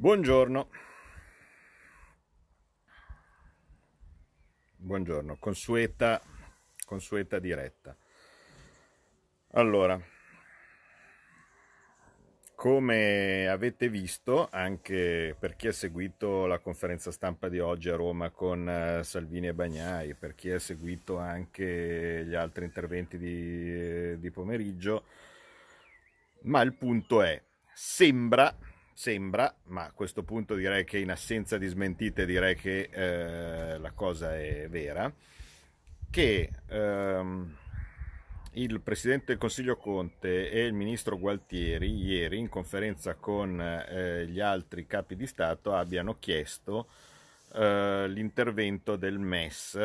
Buongiorno. Buongiorno, consueta, consueta diretta. Allora, come avete visto, anche per chi ha seguito la conferenza stampa di oggi a Roma con eh, Salvini e Bagnai, per chi ha seguito anche gli altri interventi di, di pomeriggio, ma il punto è, sembra sembra, ma a questo punto direi che in assenza di smentite direi che eh, la cosa è vera, che ehm, il Presidente del Consiglio Conte e il Ministro Gualtieri ieri in conferenza con eh, gli altri capi di Stato abbiano chiesto eh, l'intervento del MES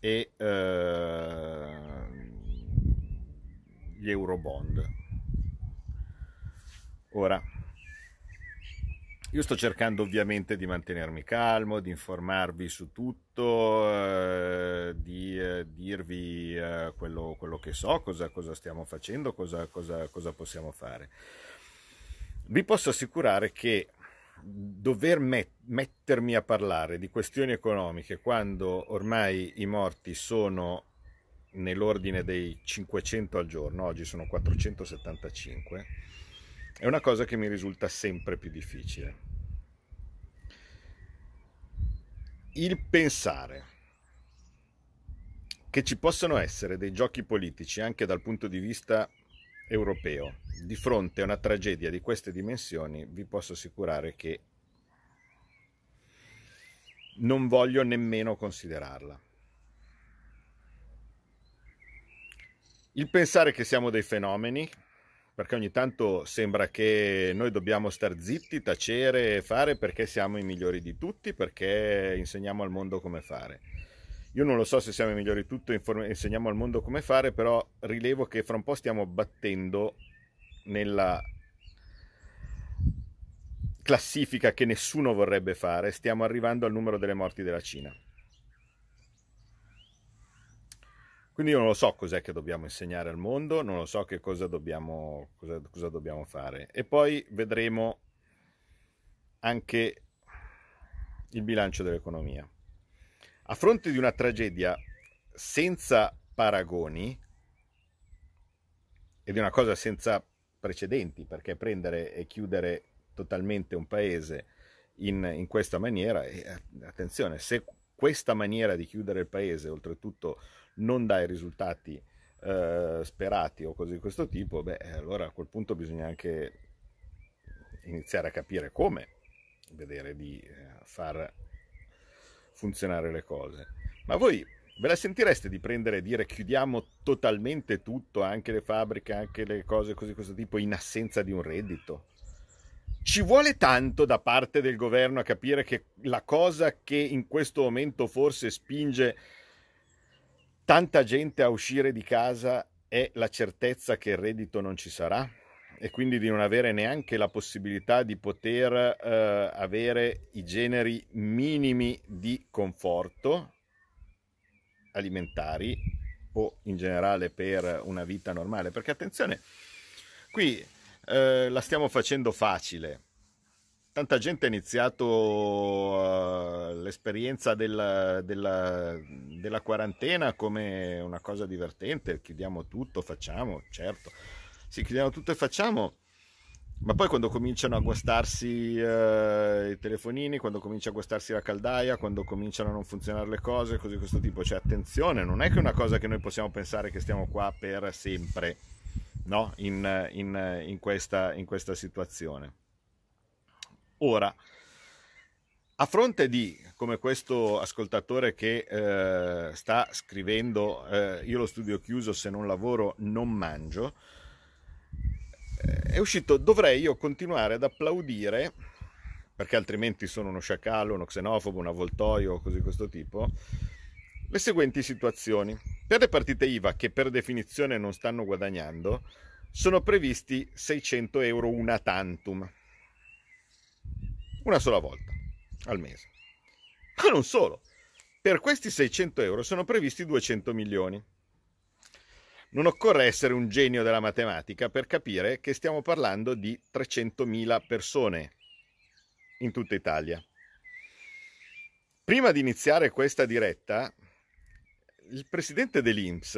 e eh, gli Eurobond. Ora, io sto cercando ovviamente di mantenermi calmo, di informarvi su tutto, eh, di eh, dirvi eh, quello, quello, che so, cosa, cosa stiamo facendo, cosa, cosa, cosa, possiamo fare. Vi posso assicurare che dover met- mettermi a parlare di questioni economiche quando ormai i morti sono nell'ordine dei 500 al giorno, oggi sono 475, è una cosa che mi risulta sempre più difficile. Il pensare che ci possano essere dei giochi politici anche dal punto di vista europeo di fronte a una tragedia di queste dimensioni, vi posso assicurare che non voglio nemmeno considerarla. Il pensare che siamo dei fenomeni, perché ogni tanto sembra che noi dobbiamo star zitti, tacere e fare perché siamo i migliori di tutti, perché insegniamo al mondo come fare. Io non lo so se siamo i migliori di tutto, insegniamo al mondo come fare, però rilevo che fra un po' stiamo battendo nella classifica che nessuno vorrebbe fare, stiamo arrivando al numero delle morti della Cina. Quindi io non lo so cos'è che dobbiamo insegnare al mondo, non lo so che cosa dobbiamo, cosa, cosa dobbiamo fare. E poi vedremo anche il bilancio dell'economia. A fronte di una tragedia senza paragoni e di una cosa senza precedenti, perché prendere e chiudere totalmente un paese in, in questa maniera, e attenzione, se questa maniera di chiudere il paese oltretutto non dà i risultati eh, sperati o cose di questo tipo, beh, allora a quel punto bisogna anche iniziare a capire come, vedere di eh, far funzionare le cose. Ma voi ve la sentireste di prendere e dire chiudiamo totalmente tutto, anche le fabbriche, anche le cose così di questo tipo, in assenza di un reddito? Ci vuole tanto da parte del governo a capire che la cosa che in questo momento forse spinge tanta gente a uscire di casa è la certezza che il reddito non ci sarà e quindi di non avere neanche la possibilità di poter eh, avere i generi minimi di conforto alimentari o in generale per una vita normale. Perché attenzione, qui eh, la stiamo facendo facile tanta gente ha iniziato uh, l'esperienza della, della, della, quarantena come una cosa divertente, chiudiamo tutto, facciamo, certo, sì, chiudiamo tutto e facciamo, ma poi quando cominciano a guastarsi uh, i telefonini, quando comincia a guastarsi la caldaia, quando cominciano a non funzionare le cose, così di questo tipo, cioè attenzione, non è che è una cosa che noi possiamo pensare che stiamo qua per sempre, no? in, in, in, questa, in questa situazione. Ora, a fronte di, come questo ascoltatore che eh, sta scrivendo, eh, io lo studio chiuso, se non lavoro non mangio, eh, è uscito, dovrei io continuare ad applaudire, perché altrimenti sono uno sciacallo, uno xenofobo, un avvoltoio così questo tipo, le seguenti situazioni. Per le partite IVA, che per definizione non stanno guadagnando, sono previsti 600 euro una tantum una sola volta al mese. Ma non solo, per questi 600 euro sono previsti 200 milioni. Non occorre essere un genio della matematica per capire che stiamo parlando di 300.000 persone. in tutta Italia. Prima di iniziare questa diretta, il presidente dell'Inps,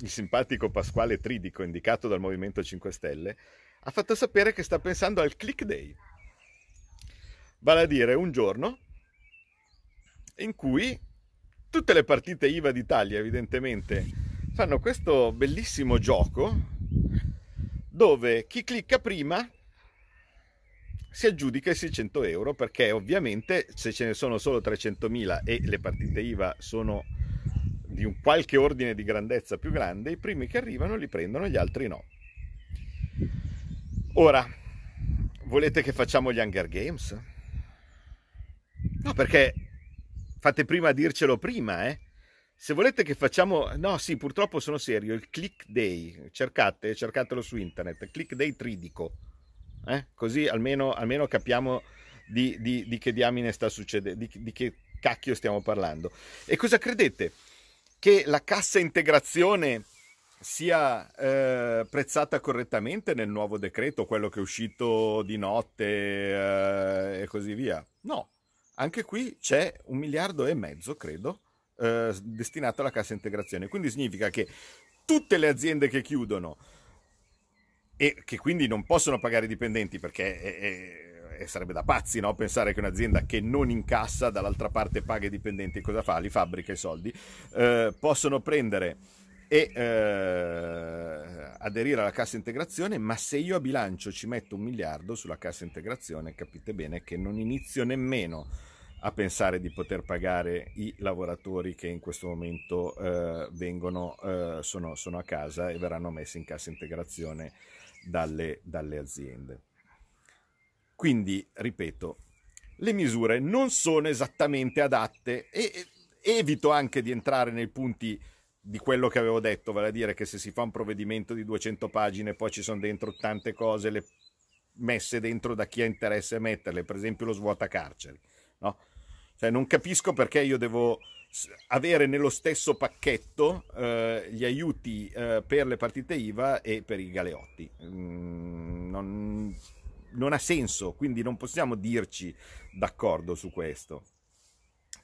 il simpatico Pasquale Tridico, indicato dal Movimento 5 Stelle, ha fatto sapere che sta pensando al click day. Vale a dire un giorno in cui tutte le partite IVA d'Italia, evidentemente, fanno questo bellissimo gioco dove chi clicca prima si aggiudica i 600 euro perché ovviamente se ce ne sono solo 300.000 e le partite IVA sono di un qualche ordine di grandezza più grande, i primi che arrivano li prendono, gli altri no. Ora, volete che facciamo gli Hunger Games? No, perché fate prima a dircelo prima, eh? Se volete che facciamo... No, sì, purtroppo sono serio, il Click Day, cercate, cercatelo su internet, Click Day tridico, eh? così almeno, almeno capiamo di, di, di, che diamine sta succedendo, di, di che cacchio stiamo parlando. E cosa credete? che la cassa integrazione sia eh, prezzata correttamente nel nuovo decreto, quello che è uscito di notte eh, e così via. No, anche qui c'è un miliardo e mezzo, credo, eh, destinato alla cassa integrazione. Quindi significa che tutte le aziende che chiudono e che quindi non possono pagare i dipendenti perché è, e sarebbe da pazzi no? pensare che un'azienda che non incassa dall'altra parte paga i dipendenti, cosa fa? Li fabbrica i soldi, eh, possono prendere e eh, aderire alla cassa integrazione, ma se io a bilancio ci metto un miliardo sulla cassa integrazione, capite bene che non inizio nemmeno a pensare di poter pagare i lavoratori che in questo momento eh, vengono, eh, sono, sono, a casa e verranno messi in cassa integrazione dalle, dalle aziende. Quindi, ripeto, le misure non sono esattamente adatte e evito anche di entrare nei punti di quello che avevo detto, vale a dire che se si fa un provvedimento di 200 pagine poi ci sono dentro tante cose le messe dentro da chi ha interesse a metterle, per esempio lo svuota carceri, no? Cioè non capisco perché io devo avere nello stesso pacchetto eh, gli aiuti eh, per le partite IVA e per i galeotti. Mm, non, non ha senso, quindi non possiamo dirci d'accordo su questo.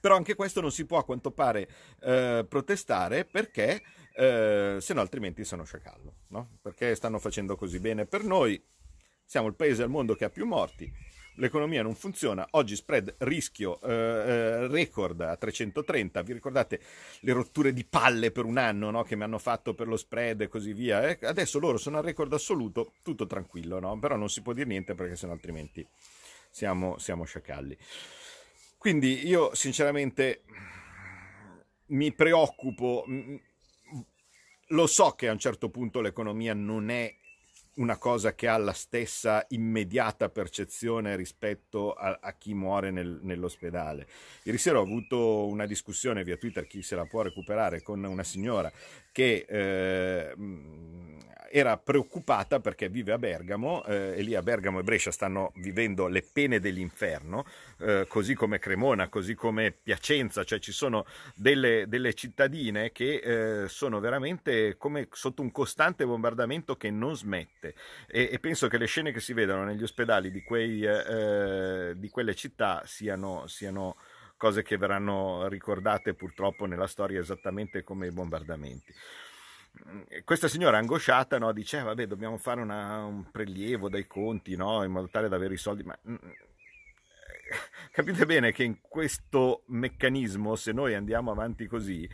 Però anche questo non si può a quanto pare eh, protestare perché eh, se no altrimenti sono sciacallo, no? perché stanno facendo così bene per noi, siamo il paese al mondo che ha più morti, l'economia non funziona, oggi spread rischio eh, eh record a 330, vi ricordate le rotture di palle per un anno no? che mi hanno fatto per lo spread e così via, eh? adesso loro sono al record assoluto, tutto tranquillo, no? però non si può dire niente perché sennò altrimenti siamo, siamo sciacalli. Quindi io sinceramente mi preoccupo, lo so che a un certo punto l'economia non è una cosa che ha la stessa immediata percezione rispetto a, a chi muore nel, nell'ospedale. Ieri sera ho avuto una discussione via Twitter, chi se la può recuperare, con una signora che eh, era preoccupata perché vive a Bergamo eh, e lì a Bergamo e Brescia stanno vivendo le pene dell'inferno, eh, così come Cremona, così come Piacenza, cioè ci sono delle, delle cittadine che eh, sono veramente come sotto un costante bombardamento che non smette e, e penso che le scene che si vedono negli ospedali di, quei, eh, di quelle città siano, siano cose che verranno ricordate purtroppo nella storia esattamente come i bombardamenti. Questa signora angosciata no, dice, eh, vabbè, dobbiamo fare una, un prelievo dai conti no, in modo tale da avere i soldi, ma mm, capite bene che in questo meccanismo, se noi andiamo avanti così,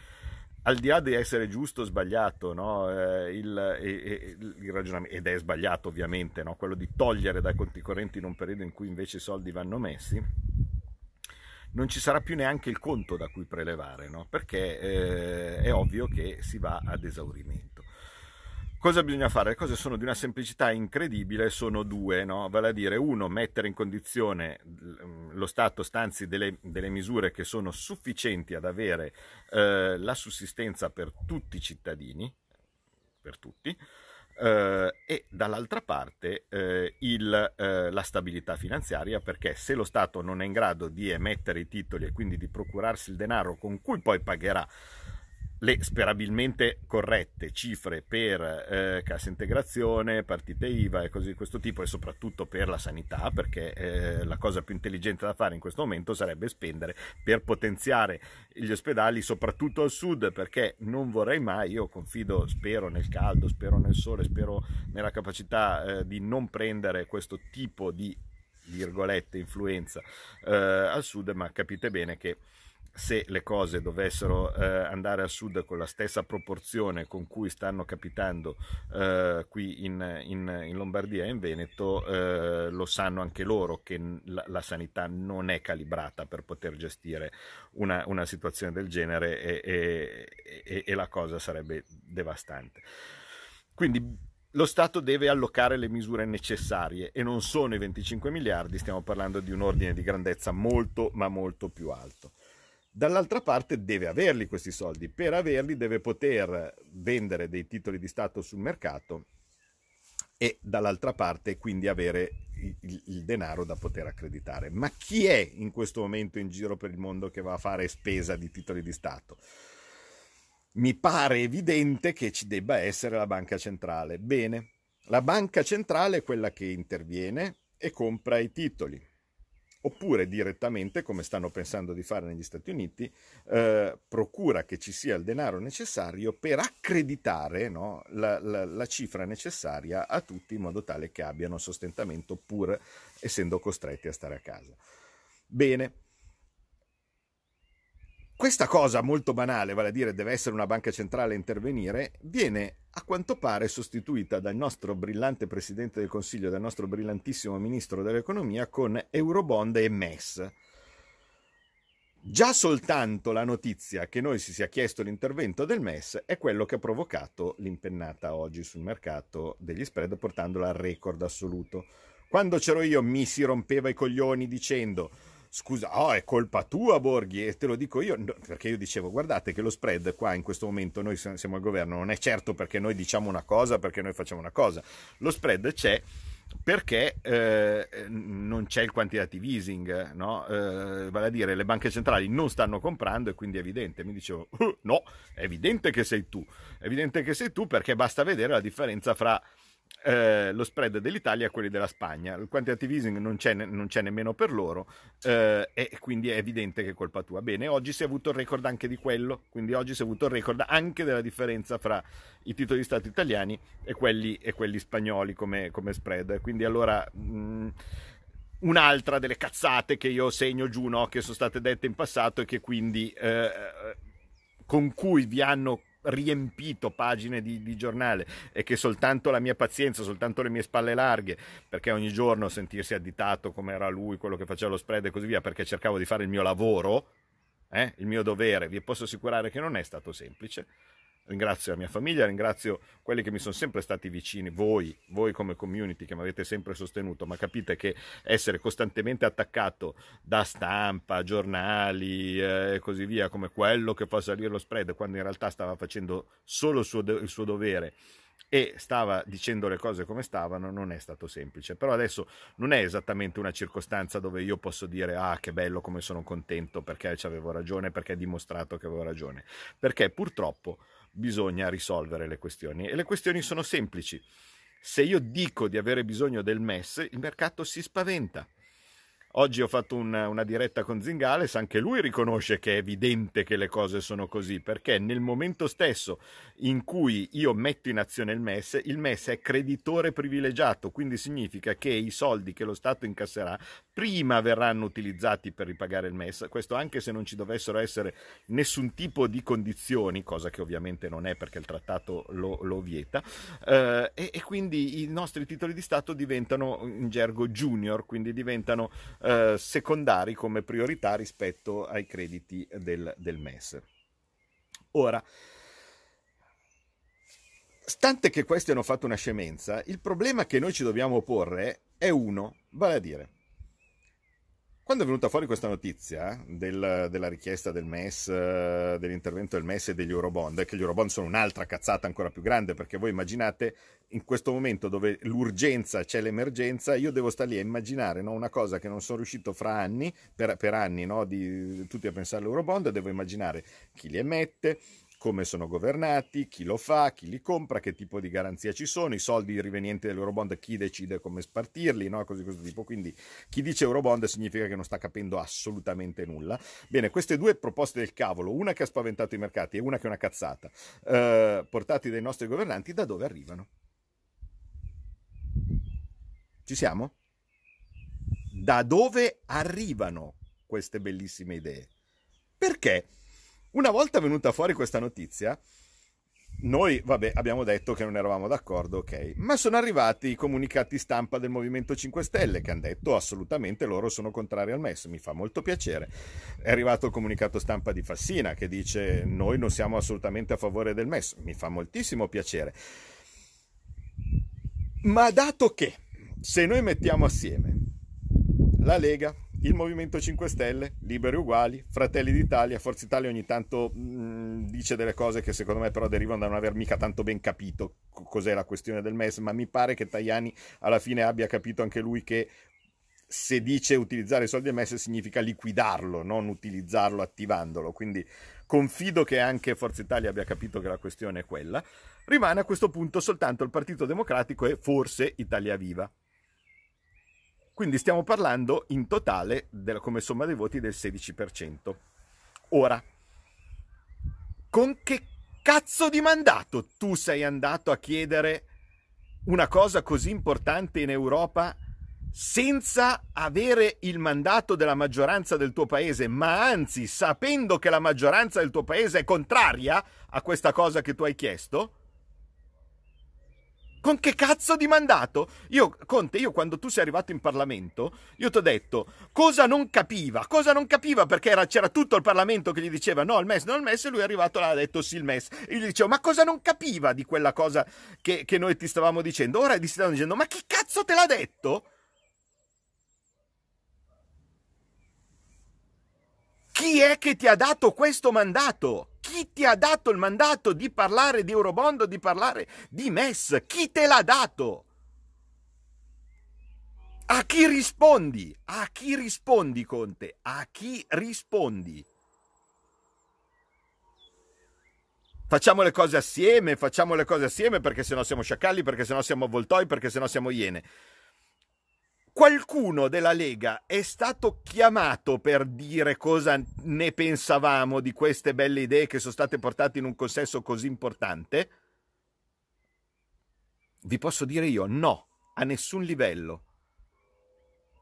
al di là di essere giusto o sbagliato, no, eh, il, il, il, ragionamento, ed è sbagliato ovviamente, no, quello di togliere dai conti correnti in un periodo in cui invece i soldi vanno messi, non ci sarà più neanche il conto da cui prelevare, no? perché eh, è ovvio che si va ad esaurimento. Cosa bisogna fare? Le cose sono di una semplicità incredibile, sono due, no? vale a dire uno, mettere in condizione mm, lo Stato stanzi delle, delle misure che sono sufficienti ad avere eh, la sussistenza per tutti i cittadini, per tutti, eh, e dall'altra parte eh, il, eh, la stabilità finanziaria perché se lo Stato non è in grado di emettere i titoli e quindi di procurarsi il denaro con cui poi pagherà le sperabilmente corrette cifre per eh, cassa integrazione, partite IVA e cose di questo tipo e soprattutto per la sanità, perché eh, la cosa più intelligente da fare in questo momento sarebbe spendere per potenziare gli ospedali, soprattutto al sud, perché non vorrei mai, io confido, spero nel caldo, spero nel sole, spero nella capacità eh, di non prendere questo tipo di virgolette influenza eh, al sud, ma capite bene che se le cose dovessero eh, andare a sud con la stessa proporzione con cui stanno capitando eh, qui in, in, in, Lombardia e in Veneto, eh, lo sanno anche loro che la, la, sanità non è calibrata per poter gestire una, una situazione del genere e, e, e, e la cosa sarebbe devastante. Quindi lo Stato deve allocare le misure necessarie e non sono i 25 miliardi, stiamo parlando di un ordine di grandezza molto ma molto più alto. Dall'altra parte deve averli questi soldi, per averli deve poter vendere dei titoli di Stato sul mercato e dall'altra parte quindi avere il, il, denaro da poter accreditare. Ma chi è in questo momento in giro per il mondo che va a fare spesa di titoli di Stato? Mi pare evidente che ci debba essere la banca centrale. Bene, la banca centrale è quella che interviene e compra i titoli oppure direttamente, come stanno pensando di fare negli Stati Uniti, eh, procura che ci sia il denaro necessario per accreditare no, la, la, la, cifra necessaria a tutti in modo tale che abbiano sostentamento pur essendo costretti a stare a casa. Bene, questa cosa molto banale, vale a dire deve essere una banca centrale a intervenire, viene a quanto pare sostituita dal nostro brillante Presidente del Consiglio, dal nostro brillantissimo Ministro dell'Economia con Eurobond e MES. Già soltanto la notizia che noi si sia chiesto l'intervento del MES è quello che ha provocato l'impennata oggi sul mercato degli spread portandola al record assoluto. Quando c'ero io mi si rompeva i coglioni dicendo scusa, oh, è colpa tua Borghi e te lo dico io, perché io dicevo guardate che lo spread qua in questo momento noi siamo al governo, non è certo perché noi diciamo una cosa, perché noi facciamo una cosa, lo spread c'è perché eh, non c'è il quantitative easing, no? eh, vale a dire le banche centrali non stanno comprando e quindi è evidente. Mi dicevo, uh, no, è evidente che sei tu, è evidente che sei tu perché basta vedere la differenza fra eh, lo spread dell'Italia a quelli della Spagna. Il quantitative easing non c'è, non c'è nemmeno per loro eh, e quindi è evidente che è colpa tua. Bene, oggi si è avuto il record anche di quello, quindi oggi si è avuto il record anche della differenza fra i titoli di Stato italiani e quelli, e quelli spagnoli come, come, spread. Quindi allora... Mh, un'altra delle cazzate che io segno giù, no? che sono state dette in passato e che quindi eh, con cui vi hanno riempito pagine di, di, giornale e che soltanto la mia pazienza, soltanto le mie spalle larghe, perché ogni giorno sentirsi additato come era lui, quello che faceva lo spread e così via, perché cercavo di fare il mio lavoro, eh, il mio dovere, vi posso assicurare che non è stato semplice. Ringrazio la mia famiglia, ringrazio quelli che mi sono sempre stati vicini, voi, voi come community che mi avete sempre sostenuto, ma capite che essere costantemente attaccato da stampa, giornali e eh, così via, come quello che fa salire lo spread, quando in realtà stava facendo solo il suo, il suo dovere e stava dicendo le cose come stavano, non è stato semplice. Però adesso non è esattamente una circostanza dove io posso dire ah che bello come sono contento perché avevo ragione, perché ha dimostrato che avevo ragione. Perché purtroppo bisogna risolvere le questioni e le questioni sono semplici. Se io dico di avere bisogno del MES, il mercato si spaventa. Oggi ho fatto una, una, diretta con Zingales, anche lui riconosce che è evidente che le cose sono così, perché nel momento stesso in cui io metto in azione il MES, il MES è creditore privilegiato, quindi significa che i soldi che lo Stato incasserà prima verranno utilizzati per ripagare il MES, questo anche se non ci dovessero essere nessun tipo di condizioni, cosa che ovviamente non è perché il trattato lo, lo vieta, eh, e, e quindi i nostri titoli di Stato diventano in gergo junior, quindi diventano eh, secondari come priorità rispetto ai crediti del, del MES. Ora, stante che questi hanno fatto una scemenza, il problema che noi ci dobbiamo porre è uno, vale a dire, quando è venuta fuori questa notizia del, della richiesta del MES, dell'intervento del MES e degli Eurobond, che gli Eurobond sono un'altra cazzata ancora più grande, perché voi immaginate in questo momento dove l'urgenza c'è l'emergenza, io devo stare lì a immaginare no, una cosa che non sono riuscito fra anni, per, per anni, no, di, tutti a pensare all'Eurobond, devo immaginare chi li emette, come sono governati, chi lo fa, chi li compra, che tipo di garanzia ci sono, i soldi rivenienti dell'Eurobond, chi decide come spartirli, no? così questo tipo. Quindi chi dice Eurobond significa che non sta capendo assolutamente nulla. Bene, queste due proposte del cavolo, una che ha spaventato i mercati e una che è una cazzata, eh, portati dai nostri governanti, da dove arrivano? Ci siamo? Da dove arrivano queste bellissime idee? Perché? Una volta venuta fuori questa notizia, noi, vabbè, abbiamo detto che non eravamo d'accordo, ok, ma sono arrivati i comunicati stampa del Movimento 5 Stelle che hanno detto assolutamente loro sono contrari al MES, mi fa molto piacere. È arrivato il comunicato stampa di Fassina che dice noi non siamo assolutamente a favore del MES, mi fa moltissimo piacere. Ma dato che se noi mettiamo assieme la Lega, il Movimento 5 Stelle, Liberi Uguali, Fratelli d'Italia, Forza Italia ogni tanto mh, mm, dice delle cose che secondo me però derivano da non aver mica tanto ben capito cos'è la questione del MES, ma mi pare che Tajani alla fine abbia capito anche lui che se dice utilizzare i soldi del MES significa liquidarlo, non utilizzarlo attivandolo, quindi confido che anche Forza Italia abbia capito che la questione è quella. Rimane a questo punto soltanto il Partito Democratico e forse Italia Viva. Quindi stiamo parlando in totale della, come somma dei voti del 16%. Ora, con che cazzo di mandato tu sei andato a chiedere una cosa così importante in Europa senza avere il mandato della maggioranza del tuo paese, ma anzi sapendo che la maggioranza del tuo paese è contraria a questa cosa che tu hai chiesto? Con che cazzo di mandato? Io, Conte, io quando tu sei arrivato in Parlamento, io ti ho detto cosa non capiva, cosa non capiva perché era, c'era tutto il Parlamento che gli diceva no il MES, no il MES e lui è arrivato e ha detto sì il MES. E gli dicevo ma cosa non capiva di quella cosa che, che noi ti stavamo dicendo? Ora ti stavano dicendo ma chi cazzo te l'ha detto? Chi è che ti ha dato questo mandato? Chi ti ha dato il mandato di parlare di Eurobond o di parlare di MES? Chi te l'ha dato? A chi rispondi? A chi rispondi, Conte? A chi rispondi? Facciamo le cose assieme, facciamo le cose assieme perché sennò siamo sciacalli, perché sennò siamo avvoltoi, perché sennò siamo iene qualcuno della Lega è stato chiamato per dire cosa ne pensavamo di queste belle idee che sono state portate in un consesso così importante? Vi posso dire io no, a nessun livello.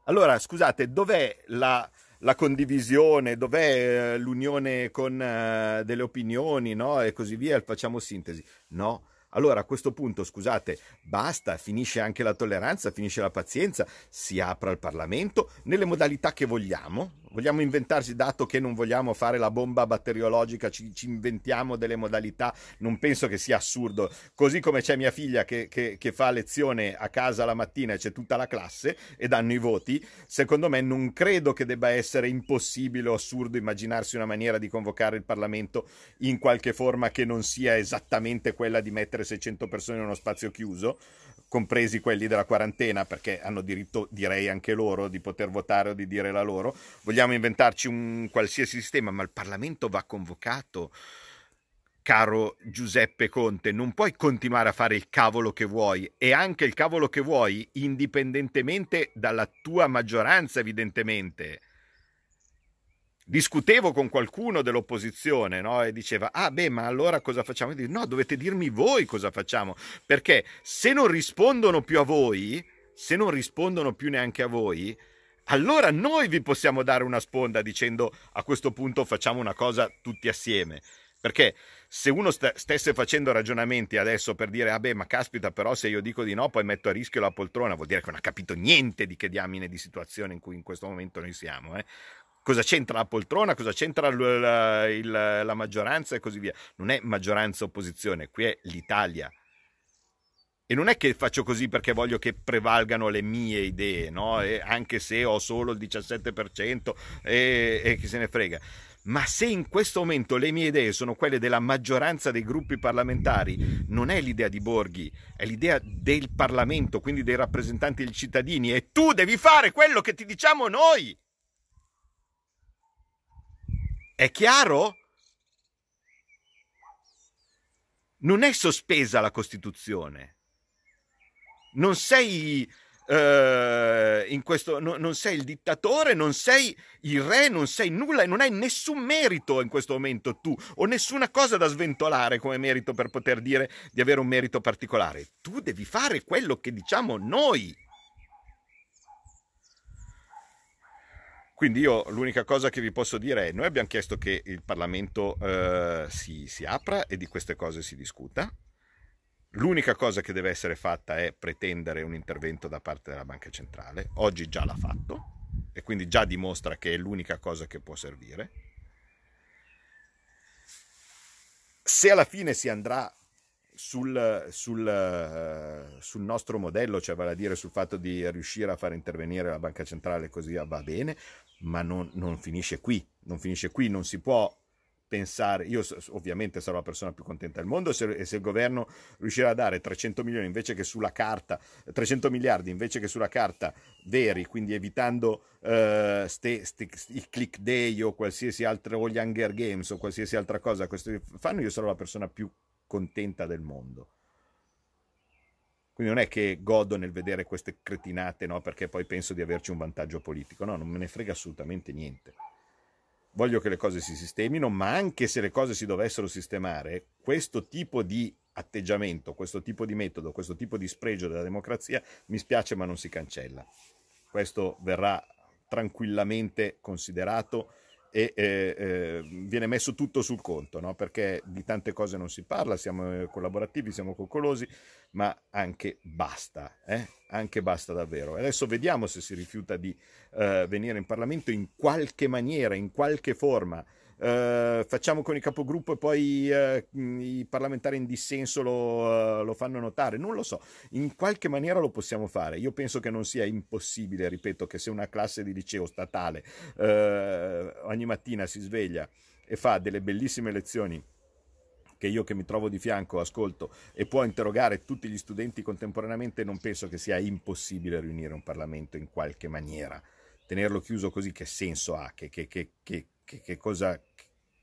Allora, scusate, dov'è la, la condivisione, dov'è eh, l'unione con uh, delle opinioni, no? E così via, facciamo sintesi. No, allora a questo punto, scusate, basta, finisce anche la tolleranza, finisce la pazienza, si apra il Parlamento nelle modalità che vogliamo, Vogliamo inventarsi, dato che non vogliamo fare la bomba batteriologica, ci, ci, inventiamo delle modalità, non penso che sia assurdo. Così come c'è mia figlia che, che, che, fa lezione a casa la mattina e c'è tutta la classe e danno i voti, secondo me non credo che debba essere impossibile o assurdo immaginarsi una maniera di convocare il Parlamento in qualche forma che non sia esattamente quella di mettere 600 persone in uno spazio chiuso compresi quelli della quarantena, perché hanno diritto, direi anche loro, di poter votare o di dire la loro. Vogliamo inventarci un qualsiasi sistema, ma il Parlamento va convocato. Caro Giuseppe Conte, non puoi continuare a fare il cavolo che vuoi e anche il cavolo che vuoi indipendentemente dalla tua maggioranza, evidentemente discutevo con qualcuno dell'opposizione no? e diceva ah beh ma allora cosa facciamo? Dico, no dovete dirmi voi cosa facciamo perché se non rispondono più a voi se non rispondono più neanche a voi allora noi vi possiamo dare una sponda dicendo a questo punto facciamo una cosa tutti assieme perché se uno st- stesse facendo ragionamenti adesso per dire, ah beh, ma caspita, però se io dico di no, poi metto a rischio la poltrona, vuol dire che non ha capito niente di che diamine di situazione in cui in questo momento noi siamo. Eh? Cosa c'entra la poltrona? Cosa c'entra la, la, la maggioranza e così via? Non è maggioranza opposizione, qui è l'Italia. E non è che faccio così perché voglio che prevalgano le mie idee, no? Anche se ho solo il 17% e, e chi se ne frega. Ma se in questo momento le mie idee sono quelle della maggioranza dei gruppi parlamentari, non è l'idea di Borghi, è l'idea del Parlamento, quindi dei rappresentanti dei cittadini, e tu devi fare quello che ti diciamo noi. È chiaro? non è sospesa la Costituzione. Non sei in questo, no, non sei il dittatore, non sei il re, non sei nulla e non hai nessun merito in questo momento tu o nessuna cosa da sventolare come merito per poter dire di avere un merito particolare. Tu devi fare quello che diciamo noi. Quindi io l'unica cosa che vi posso dire è, noi abbiamo chiesto che il Parlamento uh, si, si apra e di queste cose si discuta L'unica cosa che deve essere fatta è pretendere un intervento da parte della banca centrale. Oggi già l'ha fatto e quindi già dimostra che è l'unica cosa che può servire. Se alla fine si andrà sul, sul, sul, nostro modello, cioè vale a dire sul fatto di riuscire a far intervenire la banca centrale così va bene, ma non, non finisce qui, non finisce qui, non si può pensare, io ovviamente sarò la persona più contenta del mondo se, se il governo riuscirà a dare 300 milioni invece che sulla carta, 300 miliardi invece che sulla carta veri, quindi evitando uh, ste, ste, i click day o qualsiasi altro, o gli Hunger Games o qualsiasi altra cosa questo fanno, io sarò la persona più contenta del mondo. Quindi non è che godo nel vedere queste cretinate, no? Perché poi penso di averci un vantaggio politico. No, non me ne frega assolutamente niente voglio che le cose si sistemino, ma anche se le cose si dovessero sistemare, questo tipo di atteggiamento, questo tipo di metodo, questo tipo di spregio della democrazia mi spiace ma non si cancella. Questo verrà tranquillamente considerato e eh, eh, viene messo tutto sul conto, no? perché di tante cose non si parla, siamo collaborativi, siamo coccolosi, ma anche basta, eh? anche basta davvero. Adesso vediamo se si rifiuta di eh, venire in Parlamento in qualche maniera, in qualche forma. Uh, facciamo con il capogruppo e poi uh, i parlamentari in dissenso lo, uh, lo, fanno notare. Non lo so, in qualche maniera lo possiamo fare. Io penso che non sia impossibile, ripeto, che se una classe di liceo statale ogni mattina si sveglia e fa delle bellissime lezioni che io che mi trovo di fianco ascolto e può interrogare tutti gli studenti contemporaneamente, non penso che sia impossibile riunire un Parlamento in qualche maniera. Tenerlo chiuso così che senso ha? Che, che, che, che cosa,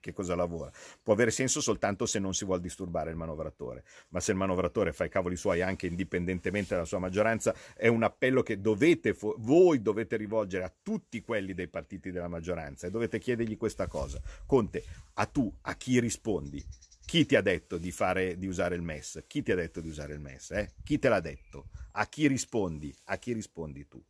che cosa lavora. Può avere senso soltanto se non si vuole disturbare il manovratore, ma se il manovratore fa i cavoli suoi anche indipendentemente dalla sua maggioranza, è un appello che dovete, voi dovete rivolgere a tutti quelli dei partiti della maggioranza e dovete chiedergli questa cosa. Conte, a tu, a chi rispondi? Chi ti ha detto di, fare, di usare il MES? Chi ti ha detto di usare il MES? Eh? Chi te l'ha detto? A chi rispondi? A chi rispondi tu?